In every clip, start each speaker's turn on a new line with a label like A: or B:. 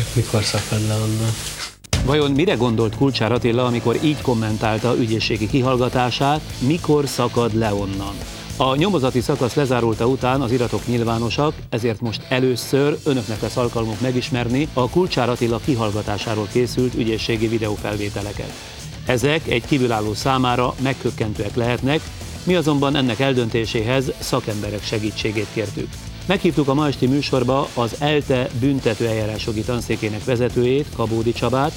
A: csak mikor szakad le onnan.
B: Vajon mire gondolt Kulcsár Attila, amikor így kommentálta ügyészségi kihallgatását, mikor szakad le onnan? A nyomozati szakasz lezárulta után az iratok nyilvánosak, ezért most először önöknek lesz alkalmuk megismerni a Kulcsár Attila kihallgatásáról készült ügyészségi videófelvételeket. Ezek egy kívülálló számára megkökkentőek lehetnek, mi azonban ennek eldöntéséhez szakemberek segítségét kértük. Meghívtuk a ma esti műsorba az ELTE büntető eljárásjogi tanszékének vezetőjét, Kabódi Csabát,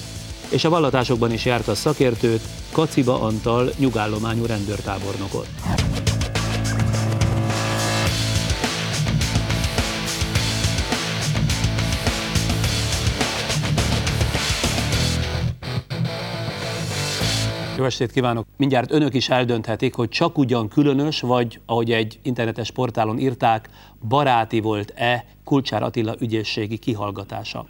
B: és a vallatásokban is járt a szakértőt, Kaciba Antal nyugállományú rendőrtábornokot. Jó estét kívánok! Mindjárt önök is eldönthetik, hogy csak ugyan különös, vagy ahogy egy internetes portálon írták, baráti volt-e Kulcsár Attila ügyészségi kihallgatása.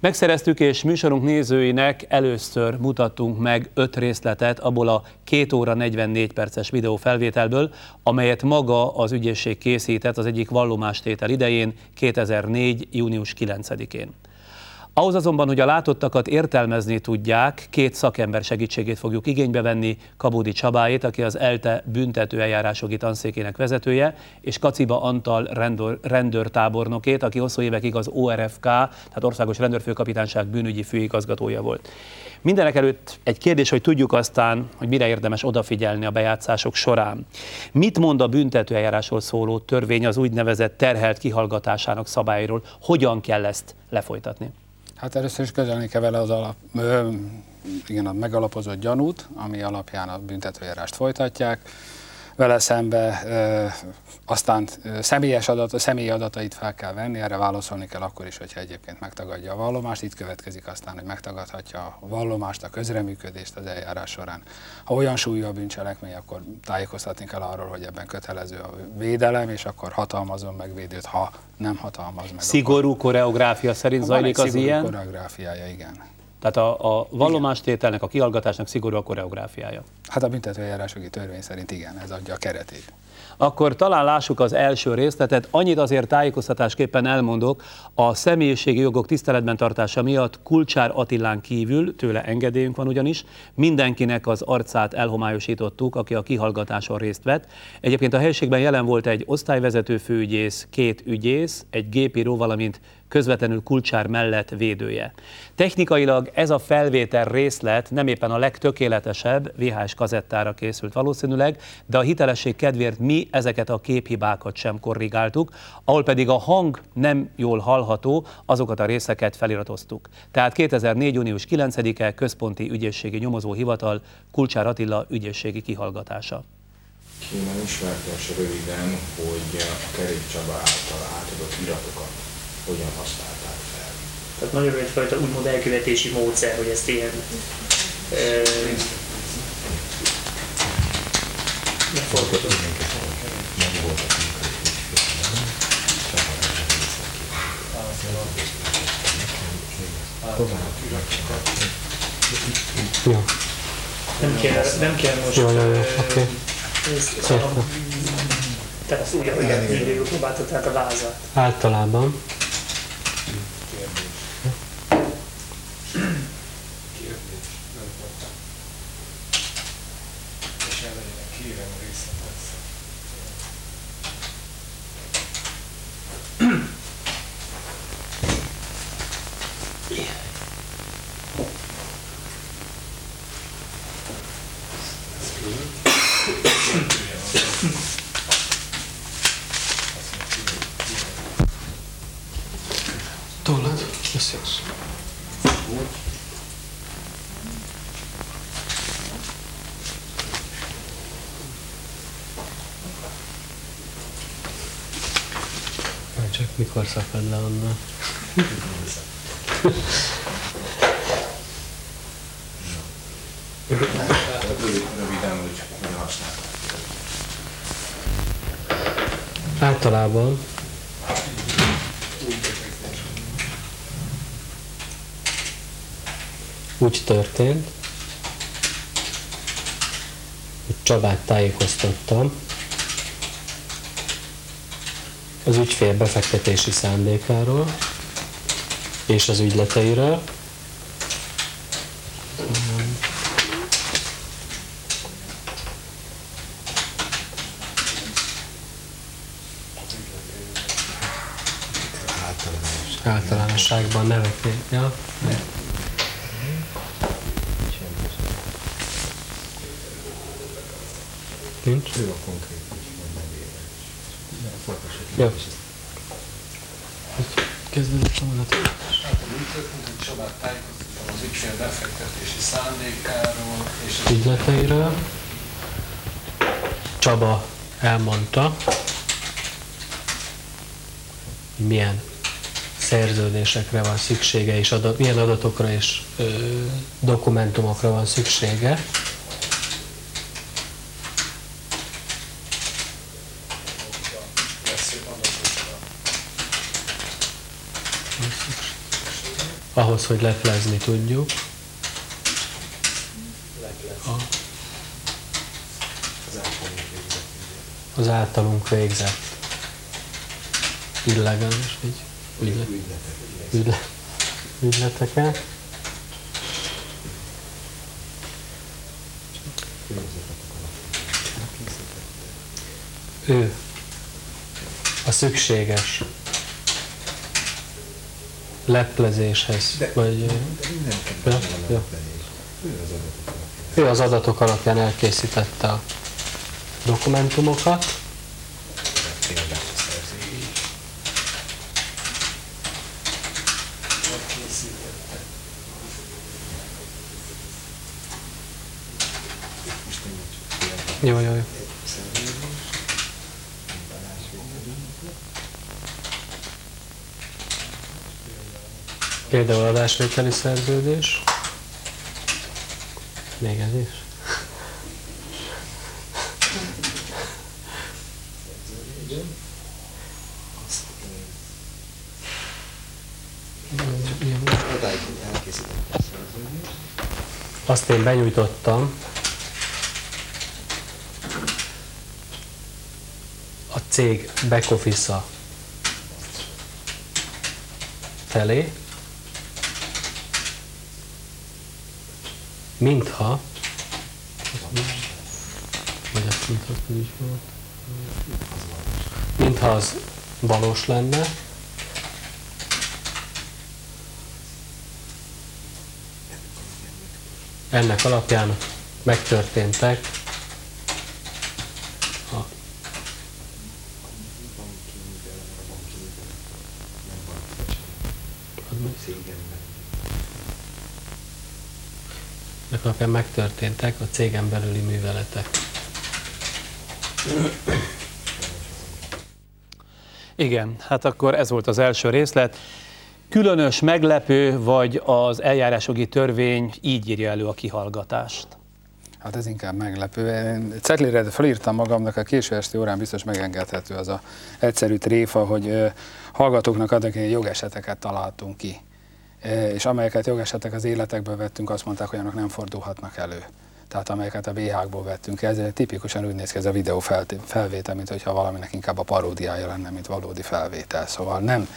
B: Megszereztük, és műsorunk nézőinek először mutattunk meg öt részletet abból a 2 óra 44 perces videófelvételből, amelyet maga az ügyészség készített az egyik vallomástétel idején 2004. június 9-én. Ahhoz azonban, hogy a látottakat értelmezni tudják, két szakember segítségét fogjuk igénybe venni, Kabódi Csabáét, aki az ELTE büntető eljárásjogi tanszékének vezetője, és Kaciba Antal rendőr, rendőrtábornokét, aki hosszú évekig az ORFK, tehát Országos Rendőrfőkapitányság bűnügyi főigazgatója volt. Mindenek előtt egy kérdés, hogy tudjuk aztán, hogy mire érdemes odafigyelni a bejátszások során. Mit mond a büntetőeljárásról szóló törvény az úgynevezett terhelt kihallgatásának szabályról? Hogyan kell ezt lefolytatni?
C: Hát először is közölni kell vele az alap, ö, igen, a megalapozott gyanút, ami alapján a büntetőjárást folytatják vele szembe, aztán személyes adat, személyi adatait fel kell venni, erre válaszolni kell akkor is, hogyha egyébként megtagadja a vallomást. Itt következik aztán, hogy megtagadhatja a vallomást, a közreműködést az eljárás során. Ha olyan súlyú a bűncselekmény, akkor tájékoztatni kell arról, hogy ebben kötelező a védelem, és akkor hatalmazom meg védőt, ha nem hatalmaz meg.
B: Szigorú akkor... koreográfia szerint zajlik az ilyen?
C: koreográfiája, igen.
B: Tehát a, a vallomástételnek, a kihallgatásnak szigorú a koreográfiája.
C: Hát a büntetőjárásjogi törvény szerint igen, ez adja a keretét.
B: Akkor talán lássuk az első részletet. Annyit azért tájékoztatásképpen elmondok, a személyiségi jogok tiszteletben tartása miatt Kulcsár Attilán kívül, tőle engedélyünk van ugyanis, mindenkinek az arcát elhomályosítottuk, aki a kihallgatáson részt vett. Egyébként a helységben jelen volt egy osztályvezető főügyész, két ügyész, egy gépíró, valamint közvetlenül Kulcsár mellett védője. Technikailag ez a felvétel részlet nem éppen a legtökéletesebb, VHS kazettára készült valószínűleg, de a hitelesség kedvéért mi ezeket a képhibákat sem korrigáltuk, ahol pedig a hang nem jól hallható, azokat a részeket feliratoztuk. Tehát 2004. június 9-e Központi Ügyészségi Nyomozóhivatal Kulcsár Attila ügyészségi kihallgatása.
D: Kéne ismertes röviden, hogy a Kerék Csaba által átadott iratokat hogyan használták fel.
E: Tehát nagyon egyfajta úgymond elkövetési módszer, hogy ezt ilyen e, megfordítom.
A: Jó.
E: Nem kell, nem kell most...
A: Jó, jó, jó, oké.
E: Te azt úgy, ahogy mindig próbáltad, tehát a vázat.
A: Általában Tollad? Beszélsz. Csak mikor szakad le onnan?
D: Röviden.
A: Általában úgy történt, hogy Csabát tájékoztattam az ügyfél befektetési szándékáról, és az ügyleteiről. Általánosságban nevek. Ja. Nincs?
D: Ő a konkrét
A: Jó. Kezdődik a mondat.
F: Úgy történt, hogy Csabát tájékoztattam az ügyfél befektetési szándékáról, és az
A: ügyleteiről. Csaba elmondta, hogy milyen szerződésekre van szüksége, és adat, milyen adatokra és ö, dokumentumokra van szüksége.
F: vesző adatokra.
A: Ahhoz, hogy leplezni tudjuk. Az általunk végzett illegális vagy ügylet, ügylet, ügyleteket. Ő a szükséges leplezéshez, vagy... Ja, ja. Ő az adatok alapján elkészítette a dokumentumokat.
F: Elkészítette.
A: Jó, jó, jó. Például adásvételi szerződés. Még ez is. Azt én benyújtottam a cég back office felé, mintha. Vagy azt azt is volt. Mintha az valós lenne. Ennek alapján megtörténtek alapján megtörténtek a cégen belüli műveletek.
B: Igen, hát akkor ez volt az első részlet. Különös, meglepő, vagy az eljárásjogi törvény így írja elő a kihallgatást?
C: Hát ez inkább meglepő. Én cetlire felírtam magamnak, a késő esti órán biztos megengedhető az a egyszerű tréfa, hogy hallgatóknak adok egy jogeseteket találtunk ki. És amelyeket jogesetek az életekből vettünk, azt mondták, hogy annak nem fordulhatnak elő. Tehát amelyeket a BH-ból vettünk, ez tipikusan úgy néz ki ez a videó felvétel, mint hogyha valaminek inkább a paródiája lenne, mint valódi felvétel. Szóval nem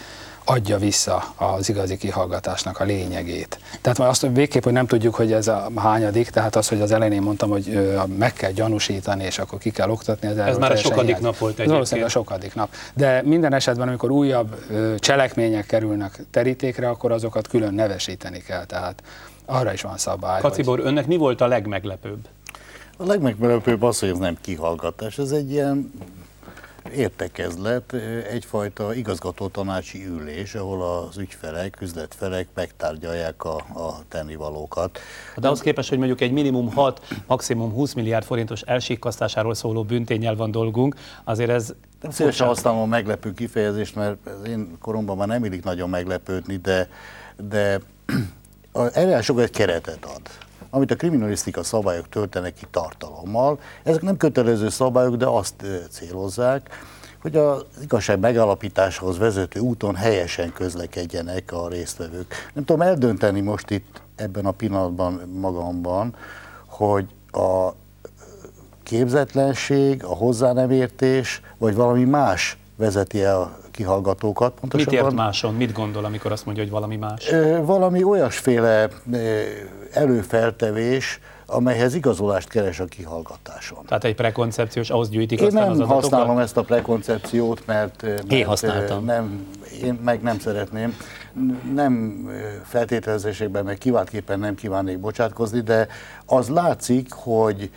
C: adja vissza az igazi kihallgatásnak a lényegét. Tehát majd azt hogy végképp, hogy nem tudjuk, hogy ez a hányadik, tehát az, hogy az elején mondtam, hogy meg kell gyanúsítani, és akkor ki kell oktatni. Ez, erről
B: már a sokadik
C: hiányzik.
B: nap volt
C: Ez Valószínűleg a
B: egyébként.
C: sokadik nap. De minden esetben, amikor újabb cselekmények kerülnek terítékre, akkor azokat külön nevesíteni kell. Tehát arra is van szabály. hogy-
B: Kacibor, önnek mi volt a legmeglepőbb?
G: A legmeglepőbb az, hogy ez nem kihallgatás, ez egy ilyen értekezlet, egyfajta igazgatótanácsi ülés, ahol az ügyfelek, üzletfelek megtárgyalják a, a tennivalókat.
B: De ahhoz képest, hogy mondjuk egy minimum 6, maximum 20 milliárd forintos elsikkasztásáról szóló bünténnyel van dolgunk, azért ez
G: szívesen használom a meglepő kifejezést, mert az én koromban már nem illik nagyon meglepődni, de, de erre sok egy keretet ad amit a kriminalisztika szabályok töltenek ki tartalommal. Ezek nem kötelező szabályok, de azt célozzák, hogy az igazság megalapításához vezető úton helyesen közlekedjenek a résztvevők. Nem tudom eldönteni most itt ebben a pillanatban magamban, hogy a képzetlenség, a hozzá nem értés, vagy valami más vezeti el kihallgatókat.
B: Mit
G: Pontosabban,
B: ért máson? Mit gondol, amikor azt mondja, hogy valami más?
G: Valami olyasféle előfeltevés, amelyhez igazolást keres a kihallgatáson.
B: Tehát egy prekoncepciós, ahhoz gyűjtik
G: Én
B: aztán
G: nem
B: az adatokat?
G: használom ezt a prekoncepciót, mert, mert
B: Én használtam.
G: Nem, én meg nem szeretném. Nem feltételezésekben, meg kiváltképpen nem kívánnék bocsátkozni, de az látszik, hogy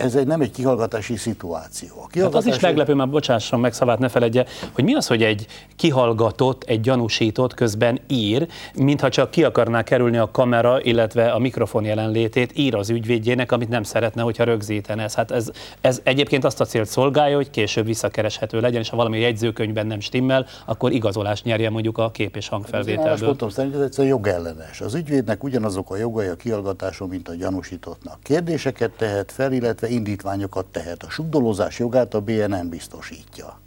G: ez egy, nem egy kihallgatási szituáció. A
B: Hát az
G: kihallgatási...
B: is meglepő, már bocsásson meg szavát, ne feledje, hogy mi az, hogy egy kihallgatott, egy gyanúsított közben ír, mintha csak ki akarná kerülni a kamera, illetve a mikrofon jelenlétét, ír az ügyvédjének, amit nem szeretne, hogyha rögzítene. Hát ez, ez egyébként azt a célt szolgálja, hogy később visszakereshető legyen, és ha valami jegyzőkönyvben nem stimmel, akkor igazolást nyerje mondjuk a kép és
G: Az
B: hangfelvételből.
G: álláspontom szerint ez egyszerűen jogellenes. Az ügyvédnek ugyanazok a jogai a kihallgatáson, mint a gyanúsítottnak. Kérdéseket tehet fel, illetve indítványokat tehet. A sugdolózás jogát a BNM biztosítja.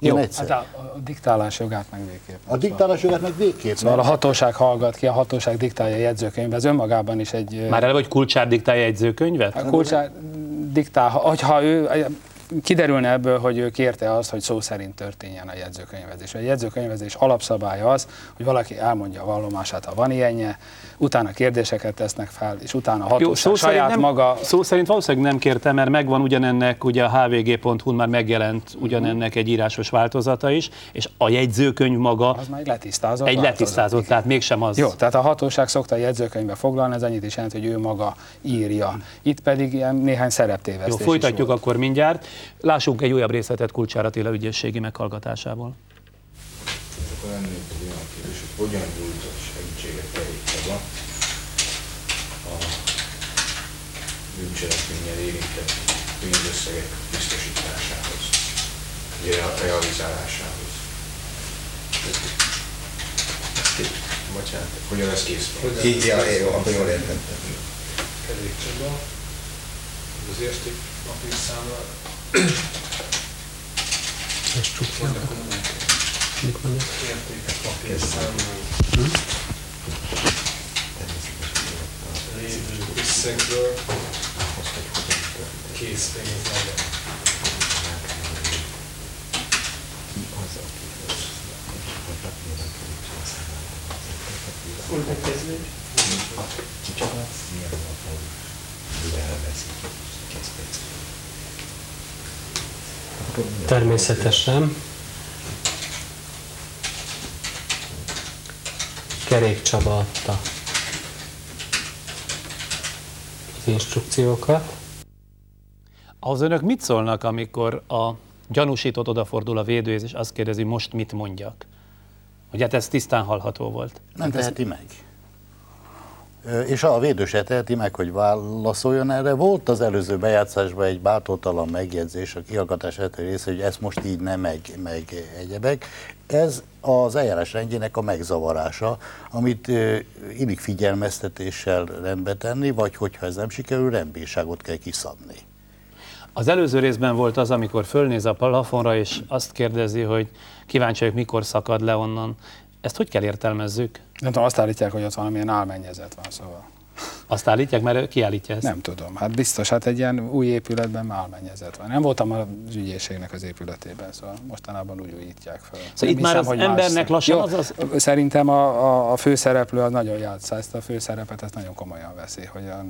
B: Jó,
G: egyszerű.
C: Hát a, a diktálás jogát meg végképp.
G: A diktálás jogát meg végképp.
C: Szóval a hatóság hallgat ki, a hatóság diktálja a jegyzőkönyvbe, ez önmagában is egy...
B: Már eleve, hogy kulcsár diktálja jegyzőkönyvet?
C: A kulcsár diktál, ha- hogyha ő, kiderülne ebből, hogy ő kérte azt, hogy szó szerint történjen a jegyzőkönyvezés. A jegyzőkönyvezés alapszabálya az, hogy valaki elmondja a vallomását, ha van ilyenje, utána kérdéseket tesznek fel, és utána a
B: Jó,
C: hatóság
B: szó
C: saját
B: nem,
C: maga...
B: szó szerint valószínűleg nem kérte, mert megvan ugyanennek, ugye a hvg.hu-n már megjelent ugyanennek egy írásos változata is, és a jegyzőkönyv maga
C: Az már egy letisztázott
B: egy
C: változat.
B: letisztázott, tehát mégsem az.
C: Jó, tehát a hatóság szokta a jegyzőkönyvbe foglalni, ez annyit is jelent, hogy ő maga írja. Itt pedig ilyen néhány szereptévesztés
B: Jó, folytatjuk akkor mindjárt. Lássunk egy újabb részletet Kulcsár Attila ügyészségi meghallgatásából.
D: Akkor lenne itt egy olyan kérdés, hogy hogyan nyújtott segítséget Kerék Csaba a bűncselekménnyel érintett pénzösszegek biztosításához, ugye a realizálásához. Bocsánat, hogyan ez kész van?
H: Így, ja, jó, akkor jól értettem.
F: Kerék Csaba, az érték papírszámla,
A: És csukja. Mit mondod?
F: értékes papírszámla lévő összegből készpénz legyen.
E: Újra kezdődik.
A: Természetesen. Kerék Csaba adta az instrukciókat.
B: Ahhoz önök mit szólnak, amikor a gyanúsított odafordul a védőhez, és azt kérdezi, most mit mondjak? Ugye hát ez tisztán hallható volt.
G: Nem teheti meg. És a védő se teheti meg, hogy válaszoljon erre. Volt az előző bejátszásban egy bátortalan megjegyzés a kihallgatás első része, hogy ezt most így nem meg, meg egyebek. Ez az eljárás rendjének a megzavarása, amit illik figyelmeztetéssel rendbe tenni, vagy hogyha ez nem sikerül, rendbírságot kell kiszabni.
B: Az előző részben volt az, amikor fölnéz a plafonra, és azt kérdezi, hogy kíváncsi vagyok, mikor szakad le onnan. Ezt hogy kell értelmezzük?
C: Nem tudom, azt állítják, hogy ott valamilyen álmennyezet van, szóval.
B: Azt állítják, mert kiállítja ezt.
C: Nem tudom, hát biztos, hát egy ilyen új épületben álmennyezet van. Nem voltam az ügyészségnek az épületében, szóval mostanában úgy újítják fel.
B: Szóval itt már az
C: más
B: embernek
C: szem-
B: lassan
C: Jó,
B: az az-
C: Szerintem a, a, a főszereplő az nagyon játsza ezt a főszerepet, ezt nagyon komolyan veszi, hogy a,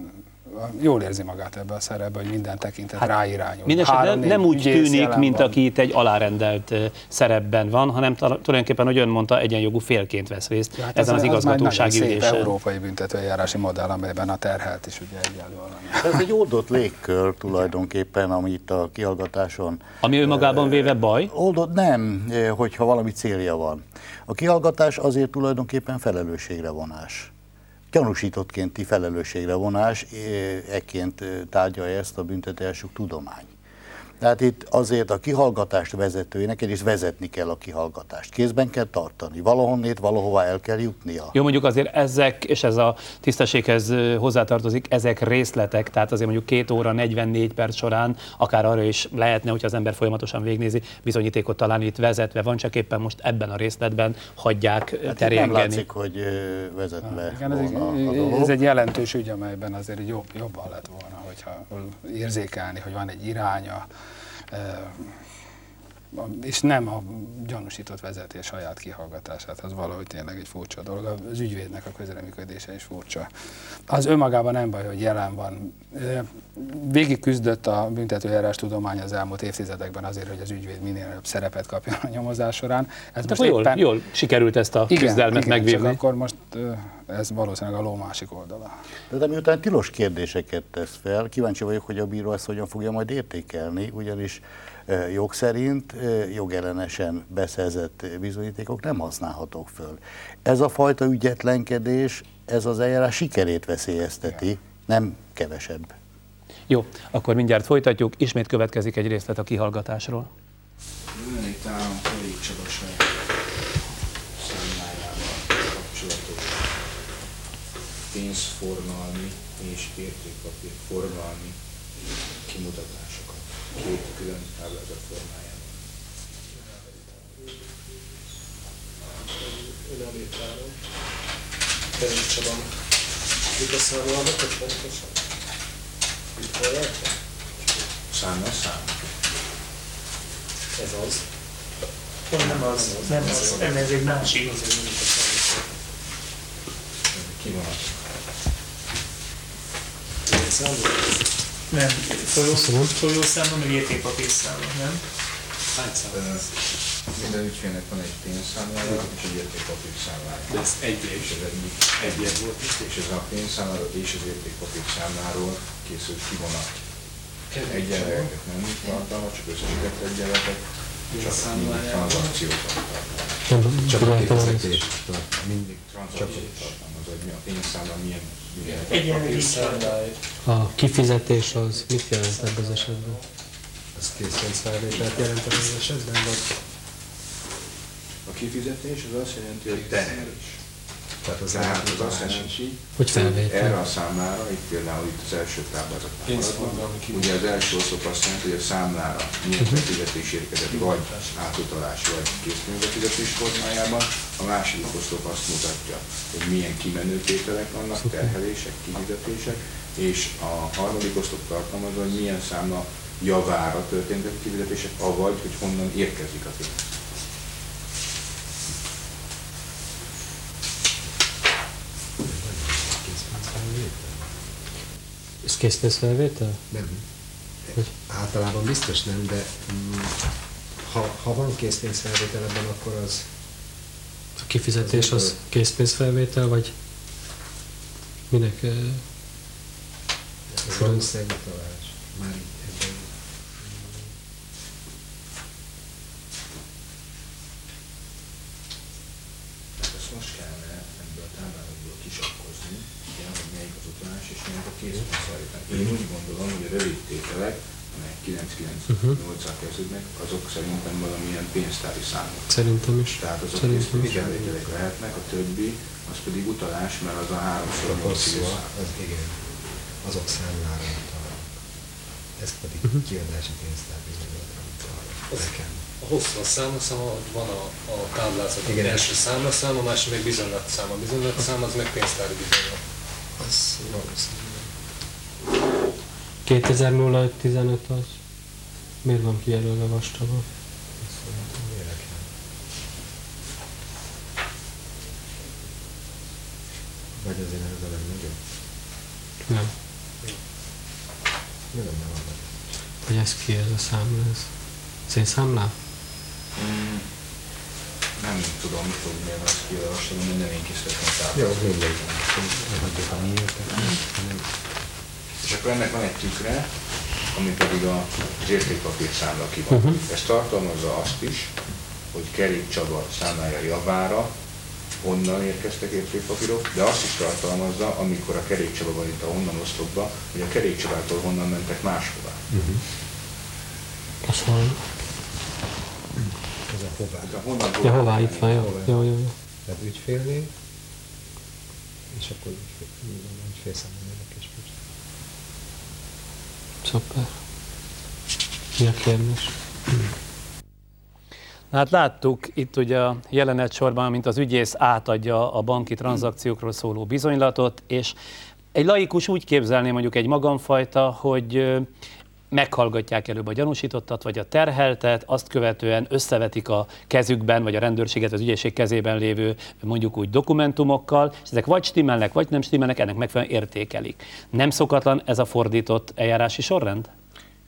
C: jól érzi magát ebbe a szerepbe, hogy minden tekintet hát, ráirányul.
B: Mindenesetre
C: Három-négy
B: nem úgy tűnik, mint aki itt egy alárendelt szerepben van, hanem tulajdonképpen, hogy ön mondta, egyenjogú félként vesz részt
C: Ja, hát
B: ezen az
C: egy
B: igazgatósági ülésen.
C: európai büntetőeljárási modell, amelyben a terhelt is ugye egyenlően.
G: Ez egy oldott légkör tulajdonképpen, amit a kihallgatáson
B: Ami önmagában véve baj,
G: Oldott nem, hogyha valami célja van. A kihallgatás azért tulajdonképpen felelősségre vonás. Gyanúsítottkénti felelősségre vonás, eh, ekként eh, tárgyalja ezt a büntetőelsők tudomány. Tehát itt azért a kihallgatást vezetőjének egyrészt vezetni kell a kihallgatást. Kézben kell tartani. Valahonnét, valahová el kell jutnia.
B: Jó, mondjuk azért ezek, és ez a tisztességhez hozzátartozik, ezek részletek, tehát azért mondjuk két óra, 44 perc során akár arra is lehetne, hogyha az ember folyamatosan végnézi, bizonyítékot találni itt vezetve van, csak éppen most ebben a részletben hagyják hát
G: itt nem
B: terjengeni.
G: látszik, hogy vezetve
C: Igen, ez
G: volna a
C: egy, ez egy jelentős ügy, amelyben azért jobb, jobban lett volna, hogyha érzékelni, hogy van egy iránya, Uh, és nem a gyanúsított vezetés saját kihallgatását, az valahogy tényleg egy furcsa dolog. Az ügyvédnek a közreműködése is furcsa. Az önmagában nem baj, hogy jelen van. Végig küzdött a büntetőjárás tudomány az elmúlt évtizedekben azért, hogy az ügyvéd minél nagyobb szerepet kapjon a nyomozás során.
B: Ez most jól, éppen... jól sikerült ezt a igen, küzdelmet
C: igen,
B: megvívni.
C: Csak akkor most ez valószínűleg a ló másik oldala.
G: De miután tilos kérdéseket tesz fel, kíváncsi vagyok, hogy a bíró ezt hogyan fogja majd értékelni, ugyanis jog szerint jogellenesen beszerzett bizonyítékok nem használhatók föl. Ez a fajta ügyetlenkedés, ez az eljárás sikerét veszélyezteti, nem kevesebb.
B: Jó, akkor mindjárt folytatjuk. Ismét következik egy részlet a kihallgatásról.
D: Itt állam Elég Csaba számlájával kapcsolatos pénzforgalmi és értékpapírforgalmi kimutatásokat két külön táblázat formájában.
F: Önállítáron. Kerék Csabam. Mit a számolnak, hogy pontosan? Itt hol látja?
D: Számla szám.
F: Ez az.
E: Nem, nem az, nem az, nem ez egy másik.
D: Ki van az?
E: Nem, folyószámla, meg értékpapírszámla, nem?
F: Hány szám?
D: Minden ügyfélnek van egy pénzszámlája és egy értékpapírszámlája.
F: De ez egy és
D: ez.
F: Egy volt.
D: És ez a pénzszámláról és az értékpapírszámláról készült kivonat. Egyenleteket nem tartalmaz, csak összesített egyenletek, csak mindig tranzakciókat tartalmaz.
A: Csak a
D: kifizetés mindig tartalmaz, hogy mi a pénzszámla milyen
E: Egyenlő
A: A kifizetés az mit jelent ebben az esetben?
H: Ez készpénzfelvételt jelent ebben az esetben, vagy
D: A kifizetés az azt jelenti, hogy terhelés.
H: Tehát az
D: jelenti,
A: Hogy felvétel?
D: erre a számára, itt például itt az első táblázatnál ugye az első oszlop azt jelenti, hogy a számlára milyen
A: Mhm.
D: befizetés érkezett, vagy átutalás, vagy készpénzbefizetés formájában. A második oszlop azt mutatja, hogy milyen kimenőtételek vannak, terhelések, kifizetések, és a harmadik oszlop tartalmazza, hogy milyen számla javára történtek a kifizetések, avagy, hogy honnan érkezik a pénz.
H: készpénzfelvétel?
A: Ez készpénzfelvétel?
H: Nem.
A: Hogy?
H: Általában biztos nem, de mm, ha, ha van készpénzfelvétel ebben, akkor az
A: A kifizetés az készpénzfelvétel, vagy minek?
H: ez valószínűleg utalás. Már ebben.
D: Tehát ezt most kellene ebből a táblázatból kisakkozni, ugye, hogy melyik az utalás és melyik a készpénzfelvétel. Én úgy gondolom, hogy a rövid tételek, amelyek 998-al kezdődnek, azok szerintem valamilyen pénztári számok.
A: Szerintem is.
D: Tehát azok
A: Szerintem is.
D: készpénzfelvételek lehetnek, a többi az pedig utalás, mert az a háromszor
H: A az igen, azok számlára utalnak. Ez pedig
A: Mhm.
H: kiadási pénztár bizonyolatra utal. Nekem.
F: A hosszú a számlaszám, van a, a táblázat,
H: Igen.
F: az első számlaszám, a másik meg bizonylatszám. A bizonylatszám az meg pénztári bizonylat.
H: Az valószínű.
A: 2005-15 az miért van kijelölve
H: véletlen. Vagy azért ez a legnagyobb?
A: Nem.
H: Mi lenne van?
A: Hogy ez ki ez a számla? Ez szénszámlá?
D: Mm, Nem tudom, mit fog miért azt kiolvasni, minden én készítettem a
H: Jó, mindegy. Nem hagyjuk a miértet, hanem
D: És akkor ennek van egy tükre, ami pedig a- az értékpapír számla ki van.
A: Mhm.
D: Ez tartalmazza azt is, hogy Kerék Csaba számlája javára honnan érkeztek értékpapírok, de azt is tartalmazza, amikor a Kerék Csaba van itt a honnan oszlopba, hogy a Kerék Csabától honnan mentek máshová.
A: Az hol?
H: ez a hová.
D: Tehát honnan
A: Ja, hová itt van? Jó, jó, jó. jó.
H: Tehát ügyfélnél, és akkor ügyfél, most.
A: Szuper. Mi a kérdés?
B: Na Hát láttuk itt ugye a jelenet sorban, mint az ügyész átadja a banki tranzakciókról szóló bizonylatot, és egy laikus úgy képzelné mondjuk egy magamfajta, hogy meghallgatják előbb a gyanúsítottat, vagy a terheltet, azt követően összevetik a kezükben, vagy a rendőrséget az ügyészség kezében lévő mondjuk úgy dokumentumokkal, és ezek vagy stimmelnek, vagy nem stimmelnek, ennek megfelelően értékelik. Nem szokatlan ez a fordított eljárási sorrend?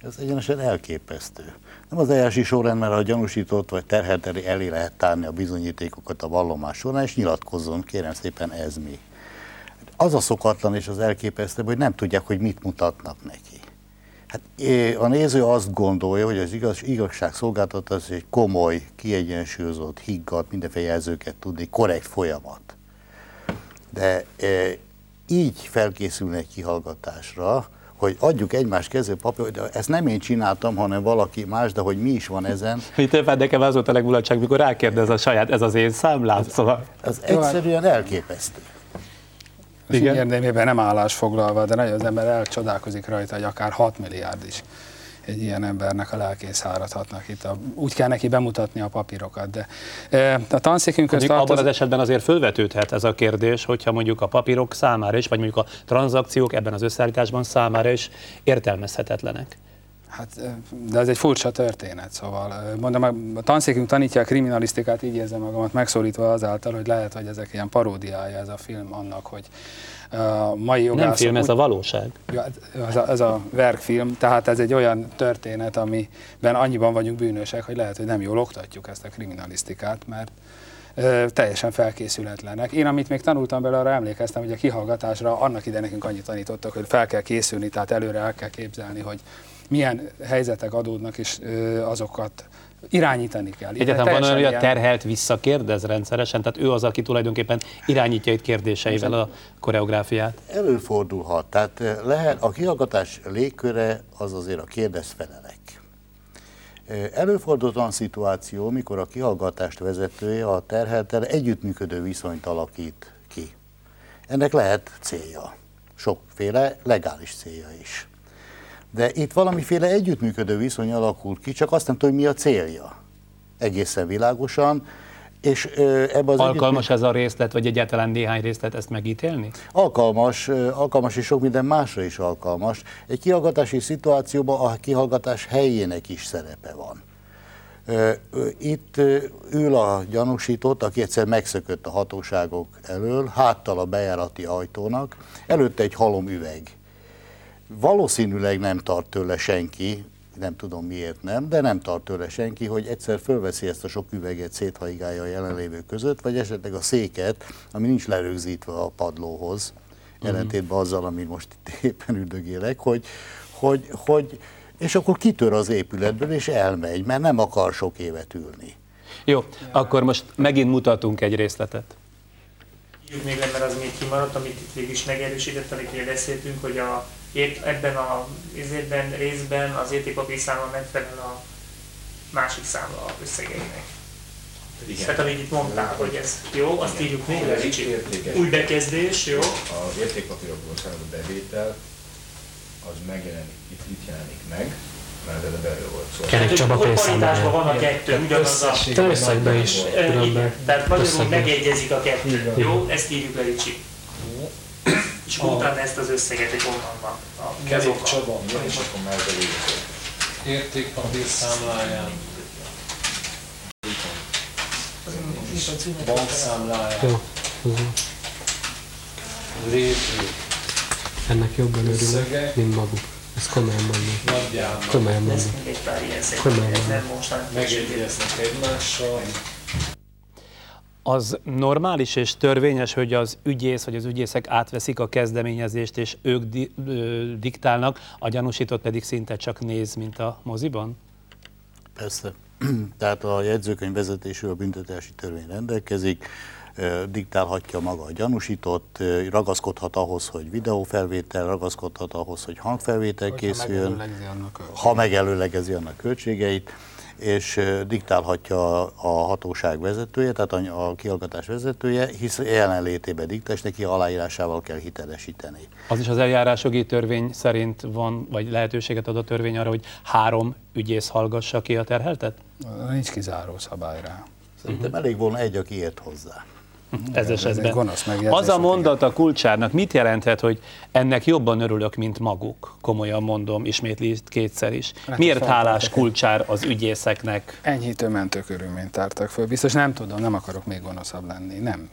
G: Ez egyenesen elképesztő. Nem az eljárási sorrend, mert a gyanúsított vagy terhelt elé, lehet tárni a bizonyítékokat a vallomás során, és nyilatkozzon, kérem szépen, ez mi. Az a szokatlan és az elképesztő, hogy nem tudják, hogy mit mutatnak neki. Hát a néző azt gondolja, hogy az igaz, igazságszolgáltatás egy komoly, kiegyensúlyozott, higgadt, mindenféle jelzőket tudni, korrekt folyamat. De e, így felkészülnek kihallgatásra, hogy adjuk egymás kezé papír, de ezt nem én csináltam, hanem valaki más, de hogy mi is van ezen.
B: Mi többet nekem az volt a legmulatság, mikor rákérdez a saját, ez az én számlám, szóval.
G: Ez egyszerűen elképesztő.
C: Igen. érdemében nem állásfoglalva, de nagyon az ember elcsodálkozik rajta, hogy akár 6 milliárd is egy ilyen embernek a lelkén száradhatnak itt. A, úgy kell neki bemutatni a papírokat. De e, a tanszékünk
B: közt tartoz... Abban az esetben azért fölvetődhet ez a kérdés, hogyha mondjuk a papírok számára is, vagy mondjuk a tranzakciók ebben az összeállításban számára is értelmezhetetlenek.
C: Hát, de ez egy furcsa történet, szóval mondom, a tanszékünk tanítja a kriminalisztikát, így érzem magamat megszólítva azáltal, hogy lehet, hogy ezek ilyen paródiája ez a film annak, hogy a mai
B: jogászok... Nem film, ez a valóság.
C: Ja, ez, a, ez a verkfilm, tehát ez egy olyan történet, amiben annyiban vagyunk bűnösek, hogy lehet, hogy nem jól oktatjuk ezt a kriminalisztikát, mert teljesen felkészületlenek. Én, amit még tanultam belőle, arra emlékeztem, hogy a kihallgatásra annak ide nekünk annyit tanítottak, hogy fel kell készülni, tehát előre el kell képzelni, hogy milyen helyzetek adódnak, és azokat irányítani kell.
B: Egyáltalán van olyan, hogy a terhelt visszakérdez rendszeresen, tehát ő az, aki tulajdonképpen irányítja itt kérdéseivel a koreográfiát?
G: Előfordulhat, tehát lehet, a kihallgatás légköre az azért a kérdezfelelek. Előfordult olyan szituáció, mikor a kihallgatást vezetője a terheltel együttműködő viszonyt alakít ki. Ennek lehet célja, sokféle legális célja is. De itt valamiféle együttműködő viszony alakul ki, csak azt nem tudom, mi a célja. Egészen világosan. És ebbe az
B: alkalmas ez a részlet, vagy egyáltalán néhány részlet ezt megítélni?
G: Alkalmas, alkalmas és sok minden másra is alkalmas. Egy kihallgatási szituációban a kihallgatás helyének is szerepe van. Itt ül a gyanúsított, aki egyszer megszökött a hatóságok elől, háttal a bejárati ajtónak, előtte egy halom üveg valószínűleg nem tart tőle senki, nem tudom miért nem, de nem tart tőle senki, hogy egyszer fölveszi ezt a sok üveget, széthaigálja a jelenlévők között, vagy esetleg a széket, ami nincs lerögzítve a padlóhoz, mhm. ellentétben azzal, amit most itt éppen üldögélek, hogy, hogy, hogy, és akkor kitör az épületből, és elmegy, mert nem akar sok évet ülni.
B: Jó, akkor most megint mutatunk egy részletet.
E: Írjuk még le, mert az még kimaradt, amit itt végig is megerősített, amit beszéltünk, hogy a ért, ebben a részben, részben az értékpapír száma megfelel a másik számla összegeinek. Igen. Tehát amit itt mondtál, hogy ez jó, azt Igen. írjuk még le kicsit. Új bekezdés, jó?
D: Az értékpapírokból származó bevétel az megjelenik, itt, itt jelenik meg, mert ez a belül volt szó.
E: Kerek Csaba paritásban van a kettő, ugyanaz a...
A: Összegben is
E: különben. Tehát magyarul megegyezik a kettő. Jó, ezt írjuk le Ricsi és a, utána ezt az összeget, hogy honnan van. A,
F: Kerék Csaba,
D: és akkor már ez
F: Értékpapír számláján. Bankszámláján. Lévő.
A: Ennek jobban örülök, mint maguk. Ez komolyan mondom.
F: Nagyjából.
A: Komolyan mondom. Komolyan mondom.
F: Megegyeznek egymással
B: az normális és törvényes, hogy az ügyész vagy az ügyészek átveszik a kezdeményezést, és ők di- ö, diktálnak, a gyanúsított pedig szinte csak néz, mint a moziban?
G: Persze. Tehát a jegyzőkönyv vezetésű a büntetési törvény rendelkezik, diktálhatja maga a gyanúsított, ragaszkodhat ahhoz, hogy videófelvétel, ragaszkodhat ahhoz, hogy hangfelvétel készüljön, ha megelőlegezi annak költségeit és diktálhatja a hatóság vezetője, tehát a kihallgatás vezetője, hisz jelenlétében diktál, és neki aláírásával kell hitelesíteni.
B: Az is az eljárásjogi törvény szerint van, vagy lehetőséget ad a törvény arra, hogy három ügyész hallgassa ki a terheltet?
C: Nincs kizáró szabály rá.
G: Szerintem uh-huh. elég volna egy, aki ért hozzá.
B: Ez
C: Igen,
B: esetben.
C: gonosz
B: Az a mondat a kulcsárnak mit jelenthet, hogy ennek jobban örülök, mint maguk? Komolyan mondom, ismétli kétszer is.
C: Hát
B: Miért hálás kulcsár az ügyészeknek?
C: Enyhítő mentő körülményt tártak föl. Biztos nem tudom, nem akarok még gonoszabb lenni. Nem.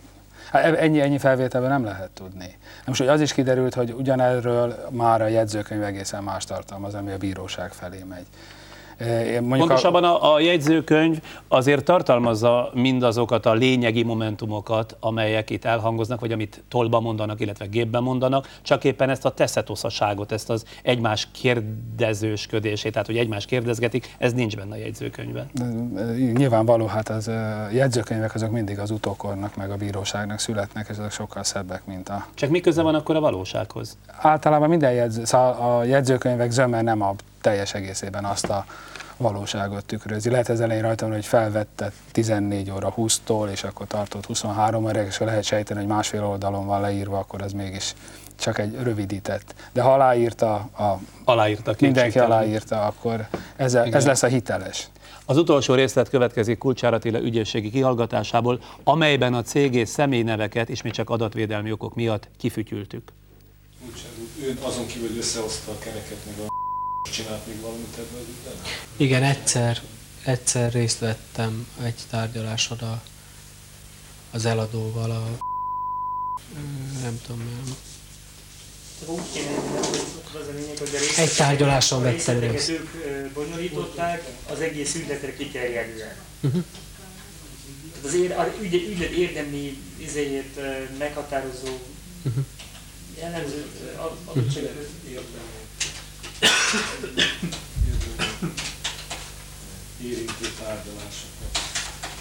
C: Hát e- ennyi, ennyi felvételben nem lehet tudni. Na Most, hogy az is kiderült, hogy ugyanerről már a jegyzőkönyv egészen más tartalmaz, ami a bíróság felé megy. E, Én mondjuk
B: Pontosabban a, a jegyzőkönyv azért tartalmazza mindazokat a lényegi momentumokat, amelyek itt elhangoznak, vagy amit tolba mondanak, illetve gépben mondanak, csak éppen ezt a teszetoszaságot, ezt az egymás kérdezősködését, tehát hogy egymás kérdezgetik, ez nincs benne a jegyzőkönyvben.
C: a, nyilvánvaló, hát az e, jegyzőkönyvek azok mindig az utókornak, meg a bíróságnak születnek, és azok sokkal szebbek, mint a...
B: Csak mi köze van akkor a valósághoz?
C: Általában minden jegyző, szóval a jegyzőkönyvek zöme nem a teljes egészében azt a valóságot tükrözi. Lehet ez elején rajta, van, hogy felvette 14 óra 20-tól, és akkor tartott 23 óra, és ha lehet sejteni, hogy másfél oldalon van leírva, akkor az mégis csak egy rövidített. De ha aláírta, a,
B: Aláírta
C: mindenki aláírta, akkor ez, a, ez lesz a hiteles.
B: Az utolsó részlet következik Kulcsár Attila ügyészségi kihallgatásából, amelyben a cég és személyneveket ismét csak adatvédelmi okok miatt kifütyültük.
F: Úgyhogy ő azon kívül, hogy összehozta a kereket, meg a csinált még valamit ebből az ügyben?
A: Igen, egyszer, egyszer részt vettem egy tárgyaláson a, az eladóval, a, nem tudom, nem.
E: Az
A: Egy tárgyaláson vettem részt.
E: ők bonyolították az egész ügyletre kiterjedően.
A: Uh-huh.
E: Tehát az ér, a ügy, ügylet érdemi izéjét meghatározó
A: Uh-huh.
E: jellemző ö, ad- adottságokat
F: Érintő tárgyalásokat.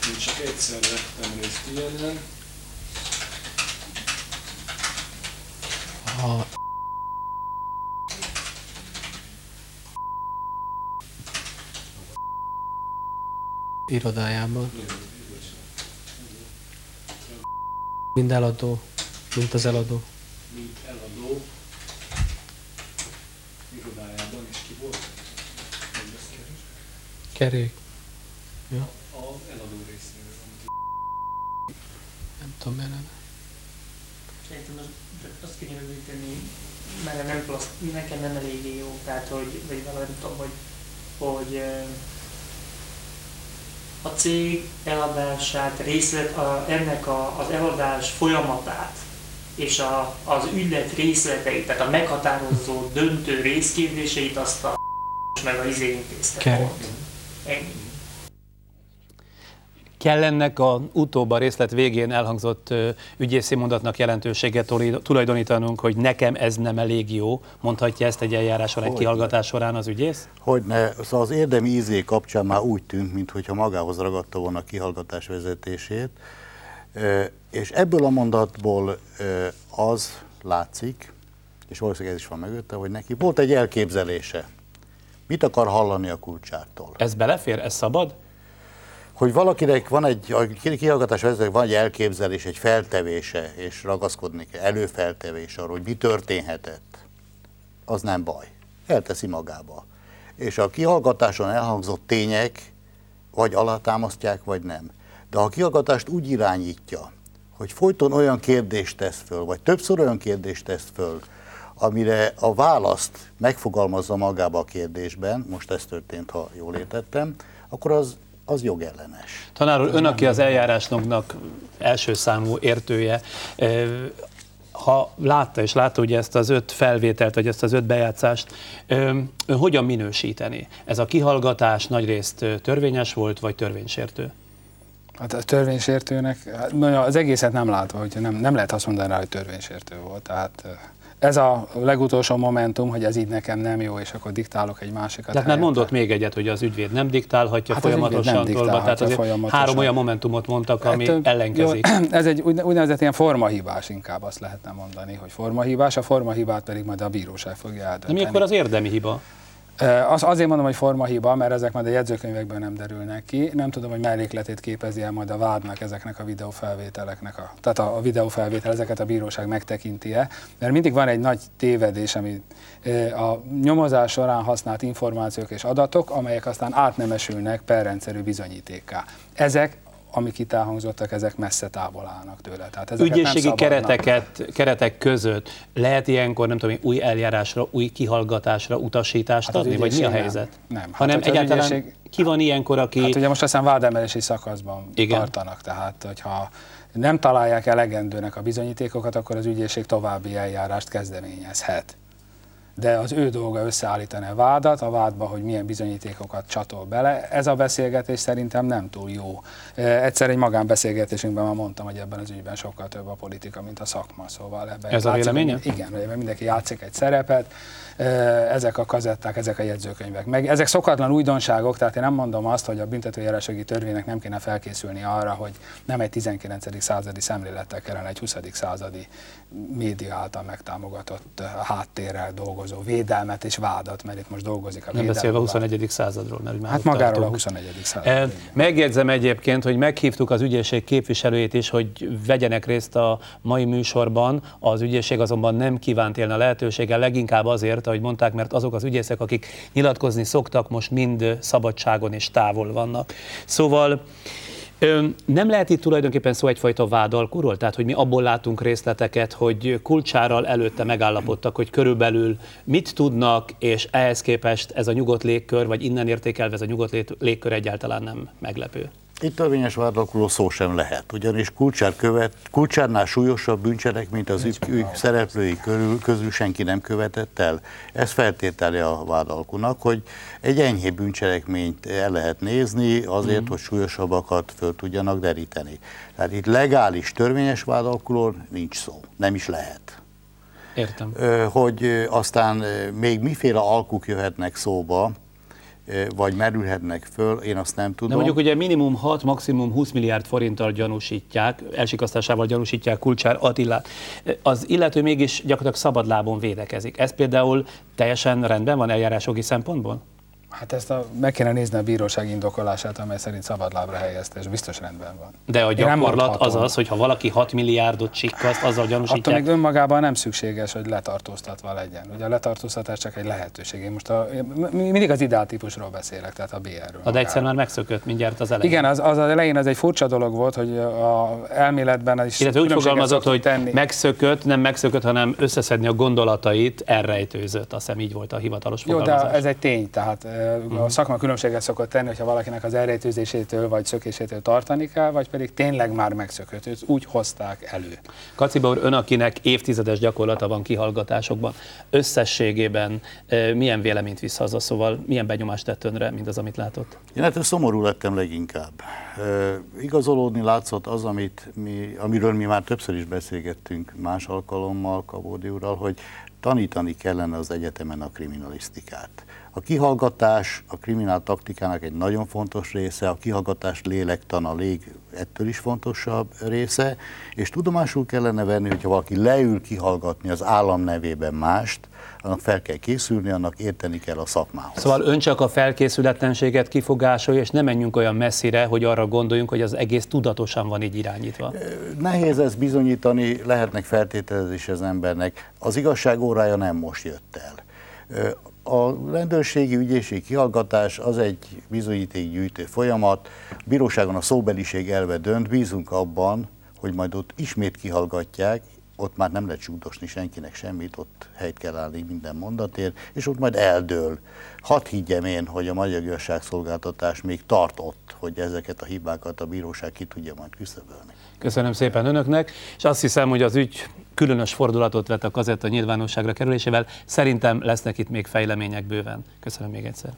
F: Én csak egyszer vettem részt ilyenen,
A: A irodájában. Mind eladó, mint az eladó.
F: mint eladó irodájában is ki volt. Megbeszélés.
A: Kerék.
F: Az eladó részéről,
A: Nem tudom, miért nem.
E: Szerintem az, de azt kéne rövidíteni, mert nem plaszt, nekem nem eléggé jó, tehát hogy, vagy nem tudom, hogy, hogy a cég eladását, részlet, a, ennek a, az eladás folyamatát és a, az ügylet részleteit, tehát a meghatározó döntő részkérdéseit azt a meg a izé intézte.
B: Kell ennek a utóbb a részlet végén elhangzott ügyészi mondatnak jelentőséget tulajdonítanunk, hogy nekem ez nem elég jó, mondhatja ezt egy eljárás során, egy kihallgatás során az ügyész?
G: Hogy ne, szóval az érdemi ízé kapcsán már úgy tűnt, mintha magához ragadta volna a kihallgatás vezetését, és ebből a mondatból az látszik, és valószínűleg ez is van mögötte, hogy neki volt egy elképzelése. Mit akar hallani a kulcsától?
B: Ez belefér? Ez szabad?
G: hogy valakinek van egy, a kihallgatás vezetőnek van egy elképzelés, egy feltevése, és ragaszkodni kell, előfeltevés arról, hogy mi történhetett, az nem baj. Elteszi magába. És a kihallgatáson elhangzott tények vagy alátámasztják, vagy nem. De ha a kihallgatást úgy irányítja, hogy folyton olyan kérdést tesz föl, vagy többször olyan kérdést tesz föl, amire a választ megfogalmazza magába a kérdésben, most ez történt, ha jól értettem, akkor az, az jogellenes.
B: Tanár úr, ön, aki az eljárásnak első számú értője, ö, ha látta és látta ugye ezt az öt felvételt, vagy ezt az öt bejátszást, ö, ön hogyan minősíteni? Ez a kihallgatás nagyrészt törvényes volt, vagy törvénysértő?
C: Hát a törvénysértőnek, hát az egészet nem látva, hogy nem, nem lehet azt mondani rá, hogy törvénysértő volt. Tehát eh, ez a legutolsó momentum, hogy ez így nekem nem jó, és akkor diktálok egy másikat.
B: Tehát már mondott még egyet, hogy az ügyvéd nem diktálhatja
C: Hát
B: folyamatosan
C: nem
B: tolba,
C: diktálhatja
B: tehát azért
C: folyamatosan.
B: három olyan momentumot mondtak, ami
C: Hát,
B: ellenkezik.
C: Jó, ez egy úgy- úgynevezett ilyen formahibás, inkább azt lehetne mondani, hogy formahibás, a formahibát pedig majd a bíróság fogja
B: De
C: eldönteni.
B: mi akkor az érdemi hiba?
C: Az, azért mondom, hogy formahiba, mert ezek majd a jegyzőkönyvekből nem derülnek ki. Nem tudom, hogy mellékletét képezi el majd a vádnak ezeknek a videófelvételeknek. A, tehát a, a videófelvétel ezeket a bíróság megtekinti-e. Mert mindig van egy nagy tévedés, ami a nyomozás során használt információk és adatok, amelyek aztán átnemesülnek per rendszerű bizonyítékká. Ezek amik itt elhangzottak, ezek messze távol állnak tőle. Tehát
B: Ügyészségi kereteket, keretek között lehet ilyenkor, nem tudom, új eljárásra, új kihallgatásra utasítást
C: Hát
B: adni, vagy mi a
C: ügyészség nem.
B: helyzet?
C: Nem. Hát,
B: Hanem egyáltalán
C: ügyészség-
B: ki van ilyenkor, aki...
C: Hát ugye most aztán vádemelési szakaszban
B: Igen.
C: tartanak, tehát hogyha nem találják elegendőnek a bizonyítékokat, akkor az ügyészség további eljárást kezdeményezhet. De az ő dolga összeállítani a vádat, a vádba, hogy milyen bizonyítékokat csatol bele. Ez a beszélgetés szerintem nem túl jó. Egyszer egy magánbeszélgetésünkben már mondtam, hogy ebben az ügyben sokkal több a politika, mint a szakma. Szóval ebben
B: Ez a véleménye?
C: Igen, ebben mindenki játszik egy szerepet. E, Ezek a kazetták, ezek a jegyzőkönyvek. Meg ezek szokatlan újdonságok, tehát én nem mondom azt, hogy a büntetőjárásjogi törvénynek nem kéne felkészülni arra, hogy nem egy 19. századi szemlélettel kellene egy 20. századi média által megtámogatott háttérrel dolgozó védelmet és vádat, mert itt most dolgozik a
B: Nem beszélve a
C: vád.
B: 21. századról, mert már
C: Hát magáról a
B: tartunk.
C: 21.
B: Eh,
C: század.
B: Megjegyzem egyébként, hogy meghívtuk az ügyészség képviselőjét is, hogy vegyenek részt a mai műsorban. Az ügyészség azonban nem kívánt élni a lehetőséggel, leginkább azért, ahogy mondták, mert azok az ügyészek, akik nyilatkozni szoktak, most mind szabadságon és távol vannak. Szóval Nem lehet itt tulajdonképpen szó egyfajta vádalkuról? Tehát, hogy mi abból látunk részleteket, hogy kulcsárral előtte megállapodtak, hogy körülbelül mit tudnak, és ehhez képest ez a nyugodt légkör, vagy innen értékelve ez a nyugodt lé- légkör egyáltalán nem meglepő.
G: Itt törvényes vádlakuló szó sem lehet, ugyanis kulcsár követ, kulcsárnál súlyosabb bűncselekményt az ügy, ügy szereplői körül, közül senki nem követett el. Ez feltétele a vádalkunak, hogy egy enyhébb bűncselekményt el lehet nézni azért, mm. hogy súlyosabbakat föl tudjanak deríteni. Tehát itt legális, törvényes vádalkuló nincs szó, nem is lehet.
B: Értem.
G: Hogy aztán még miféle alkuk jöhetnek szóba, vagy merülhetnek föl, én azt nem
B: De
G: tudom.
B: mondjuk ugye minimum 6, maximum 20 milliárd forinttal gyanúsítják, elsikasztásával gyanúsítják Kulcsár Attilát. Az illető mégis gyakorlatilag szabadlábon védekezik. Ez például teljesen rendben van eljárásjogi szempontból?
C: Hát ezt a, meg kéne nézni a bíróság indokolását, amely szerint szabadlábra helyezte, és biztos rendben van.
B: De a gyakorlat az az, hogy ha valaki 6 milliárdot csikkaszt, azzal
C: Attól
B: gyanúsítják.
C: még önmagában nem szükséges, hogy letartóztatva legyen. Ugye a letartóztatás csak egy lehetőség. Én most a, mi- mindig az ideáltípusról beszélek, tehát a BR-ről.
B: De egyszer már megszökött mindjárt az elején.
C: Igen, az, az az elején az egy furcsa dolog volt, hogy a elméletben is
B: Illetve úgy fogalmazott, hogy
C: tenni.
B: megszökött, nem megszökött, hanem összeszedni a gondolatait, elrejtőzött. Azt hiszem így volt a hivatalos
C: Jó, de
B: fogalmazás.
C: ez egy tény, tehát. A szakma különbséget szokott tenni, hogyha valakinek az elrejtőzésétől vagy szökésétől tartani kell, vagy pedig tényleg már megszökött. Őt úgy hozták elő.
B: Kaciba úr, ön, akinek évtizedes gyakorlata van kihallgatásokban, összességében milyen véleményt visz haza, szóval milyen benyomást tett önre, mint az, amit látott?
G: Én hát szomorú lettem leginkább. Igazolódni látszott az, amit mi, amiről mi már többször is beszélgettünk más alkalommal Kabódi úrral, hogy tanítani kellene az egyetemen a kriminalisztikát. A kihallgatás a kriminál taktikának egy nagyon fontos része, a kihallgatás lélektana lég ettől is fontosabb része, és tudomásul kellene venni, hogyha valaki leül kihallgatni az állam nevében mást, annak fel kell készülni, annak érteni kell a szakmához.
B: Szóval ön csak a felkészületlenséget kifogásolja, és nem menjünk olyan messzire, hogy arra gondoljunk, hogy az egész tudatosan van így irányítva.
G: Nehéz ezt bizonyítani, lehetnek feltételezés az embernek. Az igazság órája nem most jött el. A rendőrségi ügyészség kihallgatás az egy bizonyítékgyűjtő folyamat. A bíróságon a szóbeliség elve dönt, bízunk abban, hogy majd ott ismét kihallgatják, ott már nem lehet csúdosni senkinek semmit, ott helyt kell állni minden mondatért, és ott majd eldől. Hadd higgyem én, hogy a magyar igazságszolgáltatás még tart ott, hogy ezeket a hibákat a bíróság ki tudja majd küszöbölni.
B: Köszönöm szépen önöknek, és azt hiszem, hogy az ügy különös fordulatot vett a kazetta nyilvánosságra kerülésével. Szerintem lesznek itt még fejlemények bőven. Köszönöm még egyszer.